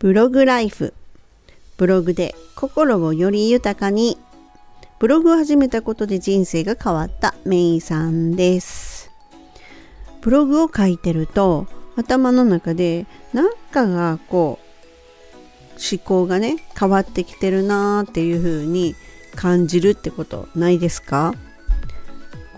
ブログライフ。ブログで心をより豊かに。ブログを始めたことで人生が変わったメイさんです。ブログを書いてると頭の中で何かがこう思考がね変わってきてるなーっていう風に感じるってことないですか？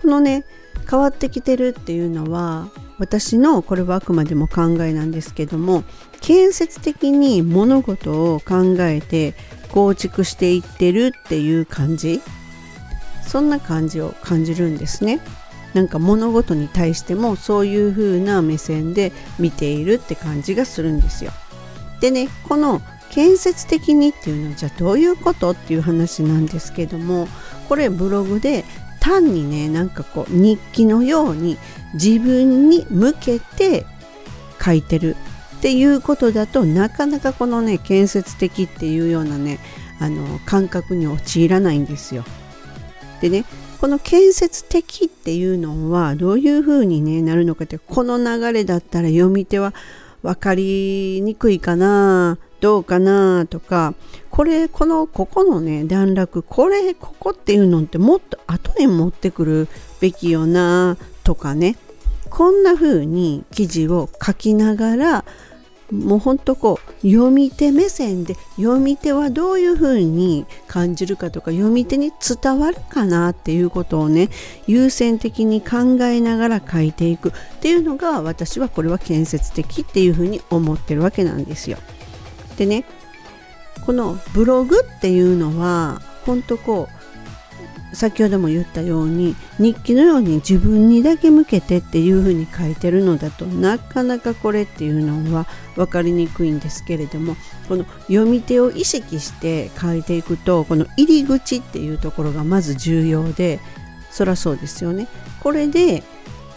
このね変わってきてるっていうのは私のこれはあくまでも考えなんですけども建設的に物事を考えて構築していってるっていう感じ。そんな感じを感じるんですね。なんか物事に対してもそういう風な目線で見ているって感じがするんですよ。でねこの建設的にっていうのはじゃあどういうことっていう話なんですけどもこれブログで単にねなんかこう日記のように自分に向けて書いてるっていうことだとなかなかこのね建設的っていうようなねあの感覚に陥らないんですよ。でねこの建設的っていうのはどういうふうに、ね、なるのかってこの流れだったら読み手は分かりにくいかなどうかなとかこれこのここのね段落これここっていうのってもっと後に持ってくるべきよなとかねこんな風に記事を書きながらもうほんとこう読み手目線で読み手はどういう風に感じるかとか読み手に伝わるかなっていうことをね優先的に考えながら書いていくっていうのが私はこれは建設的っていう風に思ってるわけなんですよ。でねこのブログっていうのはほんとこう先ほども言ったように日記のように自分にだけ向けてっていうふうに書いてるのだとなかなかこれっていうのは分かりにくいんですけれどもこの読み手を意識して書いていくとこの入り口っていうところがまず重要でそらそうですよね。これで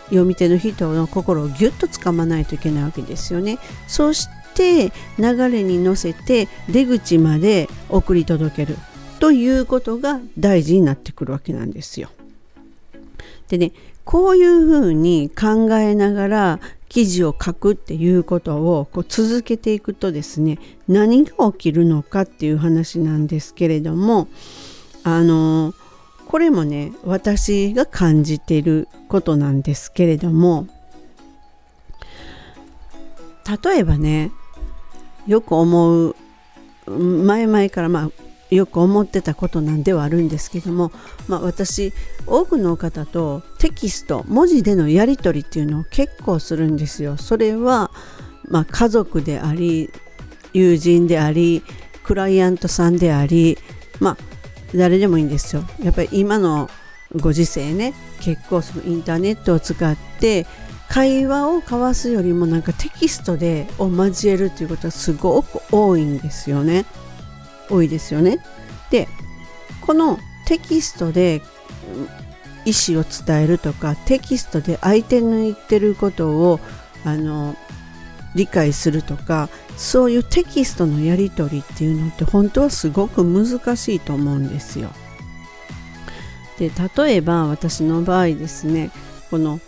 読み手の人の心をぎゅっとつかまないといけないわけですよね。そして流れに乗せて出口まで送り届けるということが大事になってくるわけなんですよ。でねこういうふうに考えながら記事を書くっていうことをこう続けていくとですね何が起きるのかっていう話なんですけれどもあのこれもね私が感じていることなんですけれども例えばねよく思う前々からまあよく思ってたことなんではあるんですけども、まあ、私多くの方とテキスト文字でのやり取りっていうのを結構するんですよ。それは、まあ、家族であり友人でありクライアントさんでありまあ誰でもいいんですよ。やっぱり今のご時世ね結構そのインターネットを使って会話を交わすよりもなんかテキストでを交えるということはすごく多いんですよね。多いですよね。でこのテキストで意思を伝えるとかテキストで相手の言ってることをあの理解するとかそういうテキストのやり取りっていうのって本当はすごく難しいと思うんですよ。で例えば私の場合ですねこの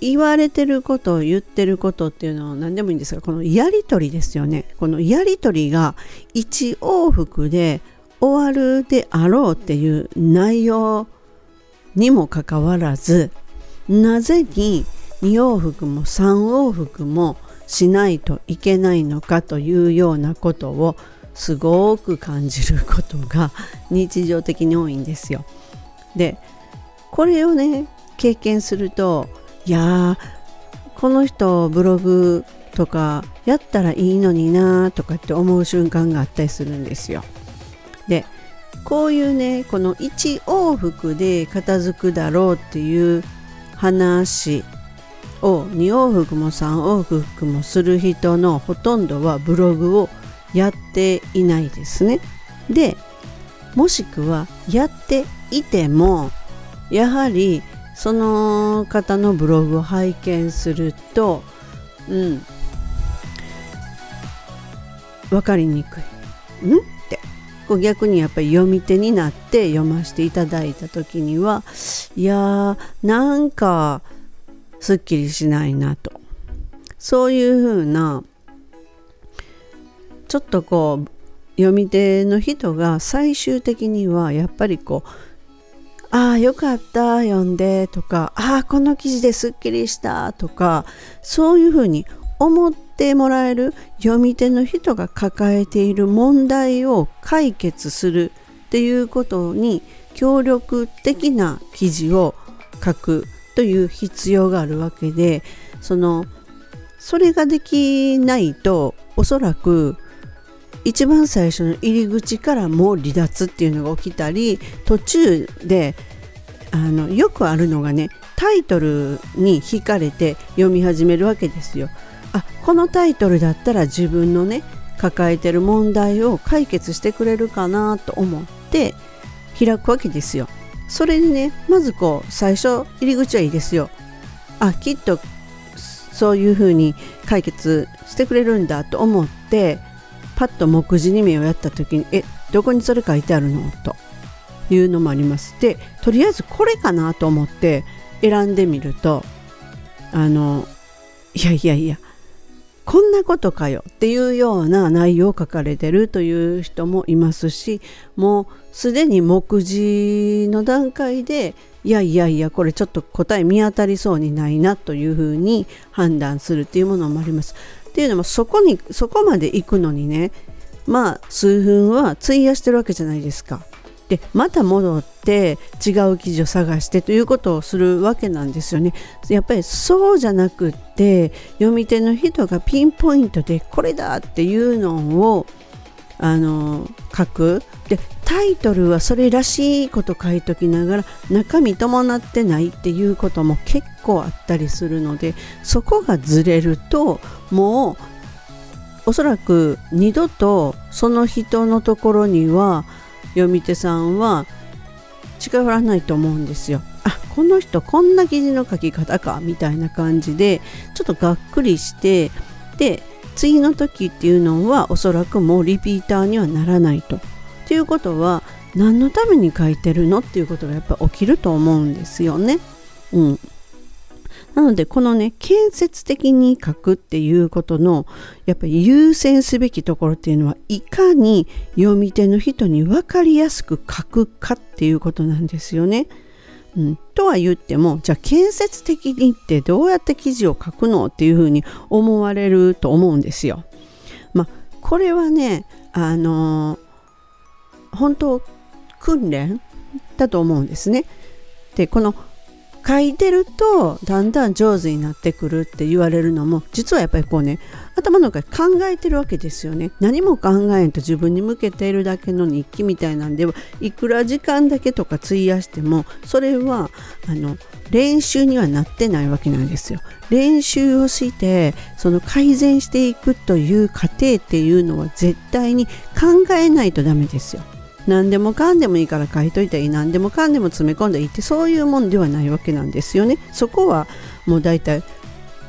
言われてること言ってることっていうのは何でもいいんですがこのやり取りですよねこのやり取りが1往復で終わるであろうっていう内容にもかかわらずなぜに2往復も3往復もしないといけないのかというようなことをすごく感じることが日常的に多いんですよ。でこれをね経験するといやこの人ブログとかやったらいいのになとかって思う瞬間があったりするんですよ。でこういうねこの1往復で片付くだろうっていう話を2往復も3往復もする人のほとんどはブログをやっていないですね。でもしくはやっていてもやはりその方のブログを拝見するとうん。分かりにくい。ん？って。こう逆にやっぱり読み手になって読ませていただいた時にはいやーなんかすっきりしないなと。そういうふうなちょっとこう読み手の人が最終的にはやっぱりこうああよかった読んでとかああこの記事ですっきりしたとかそういうふうに思ってもらえる読み手の人が抱えている問題を解決するっていうことに協力的な記事を書くという必要があるわけでそのそれができないとおそらく一番最初の入り口からもう離脱っていうのが起きたり途中であのよくあるのがねタイトルに惹かれて読み始めるわけですよ。あこのタイトルだったら自分のね抱えてる問題を解決してくれるかなと思って開くわけですよ。それでねまずこう最初入り口はいいですよ。あきっとそういうふうに解決してくれるんだと思ってパッと目次に目をやった時にえどこにそれ書いてあるの？というのもありますでとりあえずこれかなと思って選んでみるとあのいやいやいやこんなことかよっていうような内容を書かれてるという人もいますしもうすでに目次の段階でいやいやいやこれちょっと答え見当たりそうにないなというふうに判断するっていうものもあります。っていうのもそこにそこまで行くのにねまあ数分は費やしてるわけじゃないですか。でまた戻って違う記事を探してということをするわけなんですよね。やっぱりそうじゃなくって読み手の人がピンポイントでこれだっていうのをあの書くでタイトルはそれらしいこと書いときながら中身伴ってないっていうことも結構あったりするのでそこがずれるともうおそらく二度とその人のところには読み手さんは近寄らないと思うんですよ。あこの人こんな記事の書き方かみたいな感じでちょっとがっくりしてで次の時っていうのはおそらくもうリピーターにはならないと。っていうことは何のために書いてるのっていうことがやっぱ起きると思うんですよね。うん、なのでこのね建設的に書くっていうことのやっぱり優先すべきところっていうのはいかに読み手の人に分かりやすく書くかっていうことなんですよね。うん、とは言ってもじゃあ建設的にってどうやって記事を書くのっていうふうに思われると思うんですよ。まあこれはねあのー、本当訓練だと思うんですね。でこの書いてるとだんだん上手になってくるって言われるのも実はやっぱりこうね頭の中で考えてるわけですよね。何も考えんと自分に向けているだけの日記みたいなんではいくら時間だけとか費やしてもそれはあの練習にはなってないわけなんですよ。練習をしてその改善していくという過程っていうのは絶対に考えないとダメですよ。何でもかんでもいいから書いといたり何でもかんでも詰め込んでいいってそういうもんではないわけなんですよね。そこはもう大体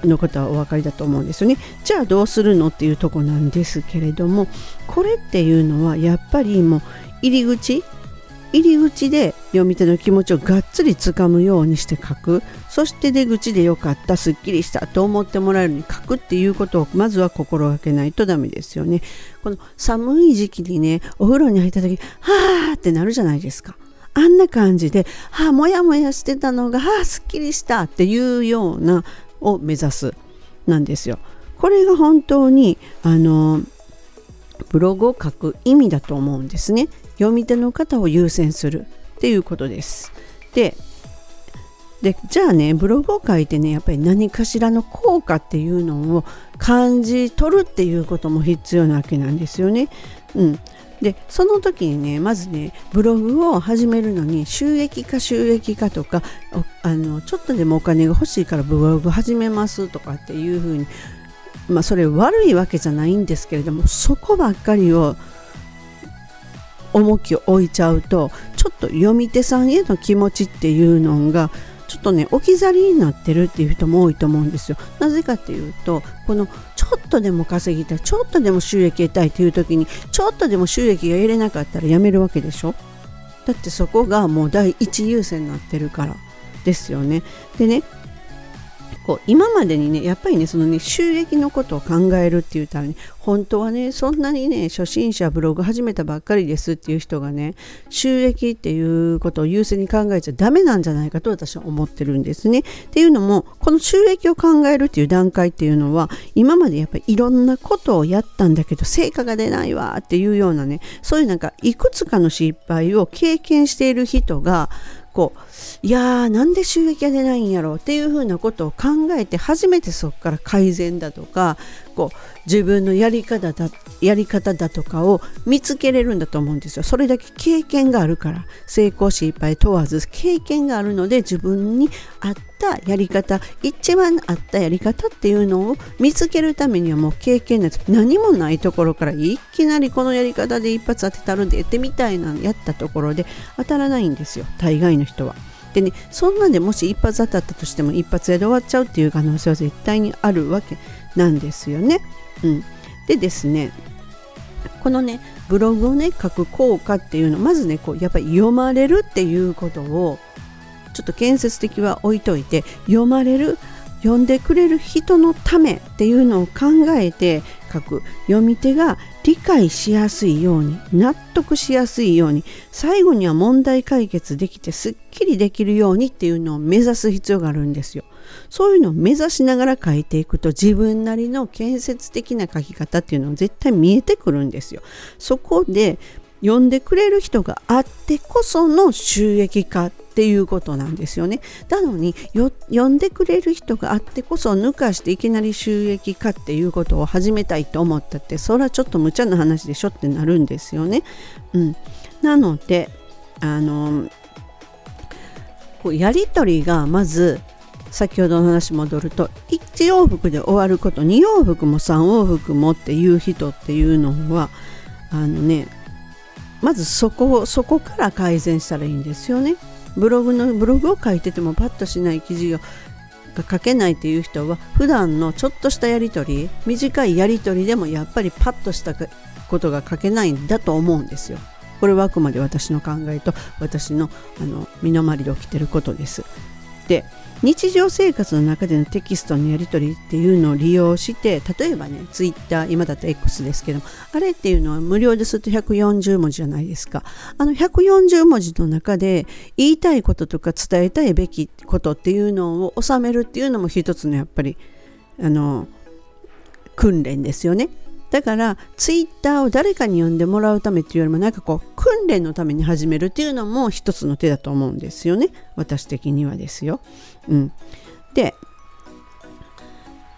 の方はお分かりだと思うんですよね。じゃあどうするのっていうとこなんですけれどもこれっていうのはやっぱりもう入り口入り口で読み手の気持ちをがっつりつかむようにして書くそして出口でよかったすっきりしたと思ってもらえるように書くっていうことをまずは心がけないとダメですよねこの寒い時期にねお風呂に入った時はあってなるじゃないですかあんな感じで、はあ、もやもやしてたのが、はあ、すっきりしたっていうようなを目指すなんですよ。これが本当にあのブログを書く意味だと思うんですね。読み手の方を優先するっていうことです。ででじゃあねブログを書いてねやっぱり何かしらの効果っていうのを感じ取るっていうことも必要なわけなんですよね。うん、でその時にねまずねブログを始めるのに収益化収益化とかあのちょっとでもお金が欲しいからブログ始めますとかっていうふうにまあそれ悪いわけじゃないんですけれどもそこばっかりを重きを置いちゃうとちょっと読み手さんへの気持ちっていうのがちょっとね置き去りになってるっていう人も多いと思うんですよ。なぜかっていうとこのちょっとでも稼ぎたいちょっとでも収益得たいっていう時にちょっとでも収益が得れなかったらやめるわけでしょ？だってそこがもう第一優先になってるからですよね。でねこう今までにねやっぱりねそのね収益のことを考えるって言ったらね本当はねそんなにね初心者ブログ始めたばっかりですっていう人がね収益っていうことを優先に考えちゃダメなんじゃないかと私は思ってるんですね。っていうのもこの収益を考えるっていう段階っていうのは今までやっぱりいろんなことをやったんだけど成果が出ないわっていうようなねそういうなんかいくつかの失敗を経験している人がこういやーなんで収益が出ないんやろうっていうふうなことを考えて初めてそこから改善だとかこう自分のやり方だやり方だとかを見つけれるんだと思うんですよ。それだけ経験があるから成功失敗問わず経験があるので自分に合ったやり方一番合ったやり方っていうのを見つけるためにはもう経験なん何もないところからいきなりこのやり方で一発当てたるでってみたいなやったところで当たらないんですよ大概の人は。でねそんなんでもし一発当たったとしても一発で終わっちゃうっていう可能性は絶対にあるわけなんですよね。うん、でですねこのねブログをね書く効果っていうのまずねこうやっぱり読まれるっていうことをちょっと建設的は置いといて読まれる読んでくれる人のためっていうのを考えて書く読み手が理解しやすいように納得しやすいように最後には問題解決できてすっきりできるようにっていうのを目指す必要があるんですよ。そういうのを目指しながら書いていくと自分なりの建設的な書き方っていうのは絶対見えてくるんですよ。そこで読んでくれる人があってこその収益化っていうことなんですよね。なのに読んでくれる人があってこそ抜かしていきなり収益化っていうことを始めたいと思ったってそれはちょっと無茶な話でしょってなるんですよね。うん、なのであのこうやり取りがまず先ほどの話戻ると1往復で終わること2往復も3往復もっていう人っていうのはあのねまずそこそこから改善したらいいんですよね。ブログのブログを書いててもパッとしない記事が書けないっていう人は普段のちょっとしたやり取り短いやり取りでもやっぱりパッとしたことが書けないんだと思うんですよ。これはあくまで私の考えと私のあの身の回りで起きてることです。で日常生活の中でのテキストのやり取りっていうのを利用して例えばねツイッター今だと X ですけどもあれっていうのは無料です。ると140文字じゃないですか。あの140文字の中で言いたいこととか伝えたいべきことっていうのを収めるっていうのも一つのやっぱりあの訓練ですよね。だからツイッターを誰かに読んでもらうためっていうよりもなんかこう訓練のために始めるっていうのも一つの手だと思うんですよね。私的にはですよ。うん、で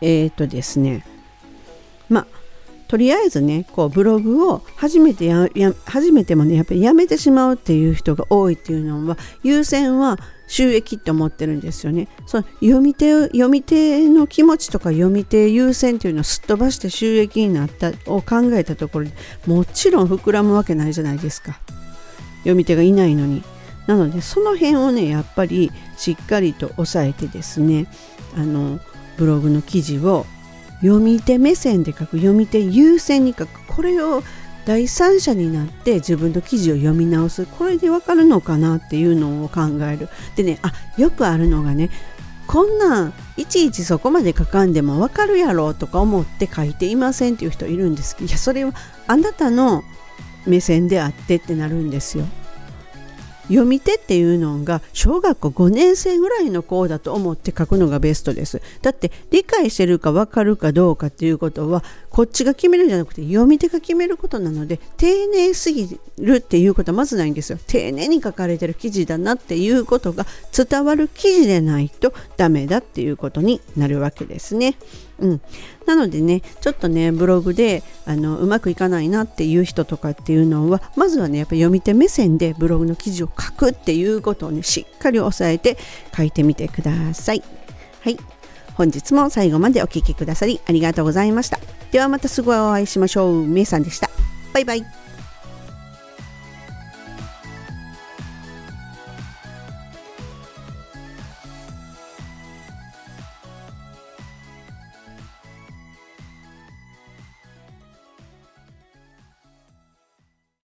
えっ、ー、とですね。まあとりあえずねこうブログを初めてや初めてもねやっぱりやめてしまうっていう人が多いっていうのは優先は収益って思ってるんですよね。その読み手読み手の気持ちとか読み手優先っていうのをすっ飛ばして収益になったを考えたところでもちろん膨らむわけないじゃないですか。読み手がいないのに。なのでその辺をねやっぱりしっかりと押さえてですねあのブログの記事を読み手目線で書く読み手優先に書くこれを第三者になって自分の記事を読み直す。これでわかるのかなっていうのを考える。でねあよくあるのがねこんなんいちいちそこまで書かんでもわかるやろとか思って書いていませんっていう人いるんです。けどいやそれはあなたの目線であってってなるんですよ。読み手っていうのが小学校5年生ぐらいの子だと思って書くのがベストです。だって理解してるか分かるかどうかっていうことはこっちが決めるんじゃなくて読み手が決めることなので丁寧すぎるっていうことはまずないんですよ。丁寧に書かれてる記事だなっていうことが伝わる記事でないとダメだっていうことになるわけですね。うん、なのでねちょっとねブログであのうまくいかないなっていう人とかっていうのはまずはねやっぱ読み手目線でブログの記事を書くっていうことをねしっかり押さえて書いてみてください。はい本日も最後までお聴きくださりありがとうございました。ではまたすぐお会いしましょう。めいさんでした。バイバイ。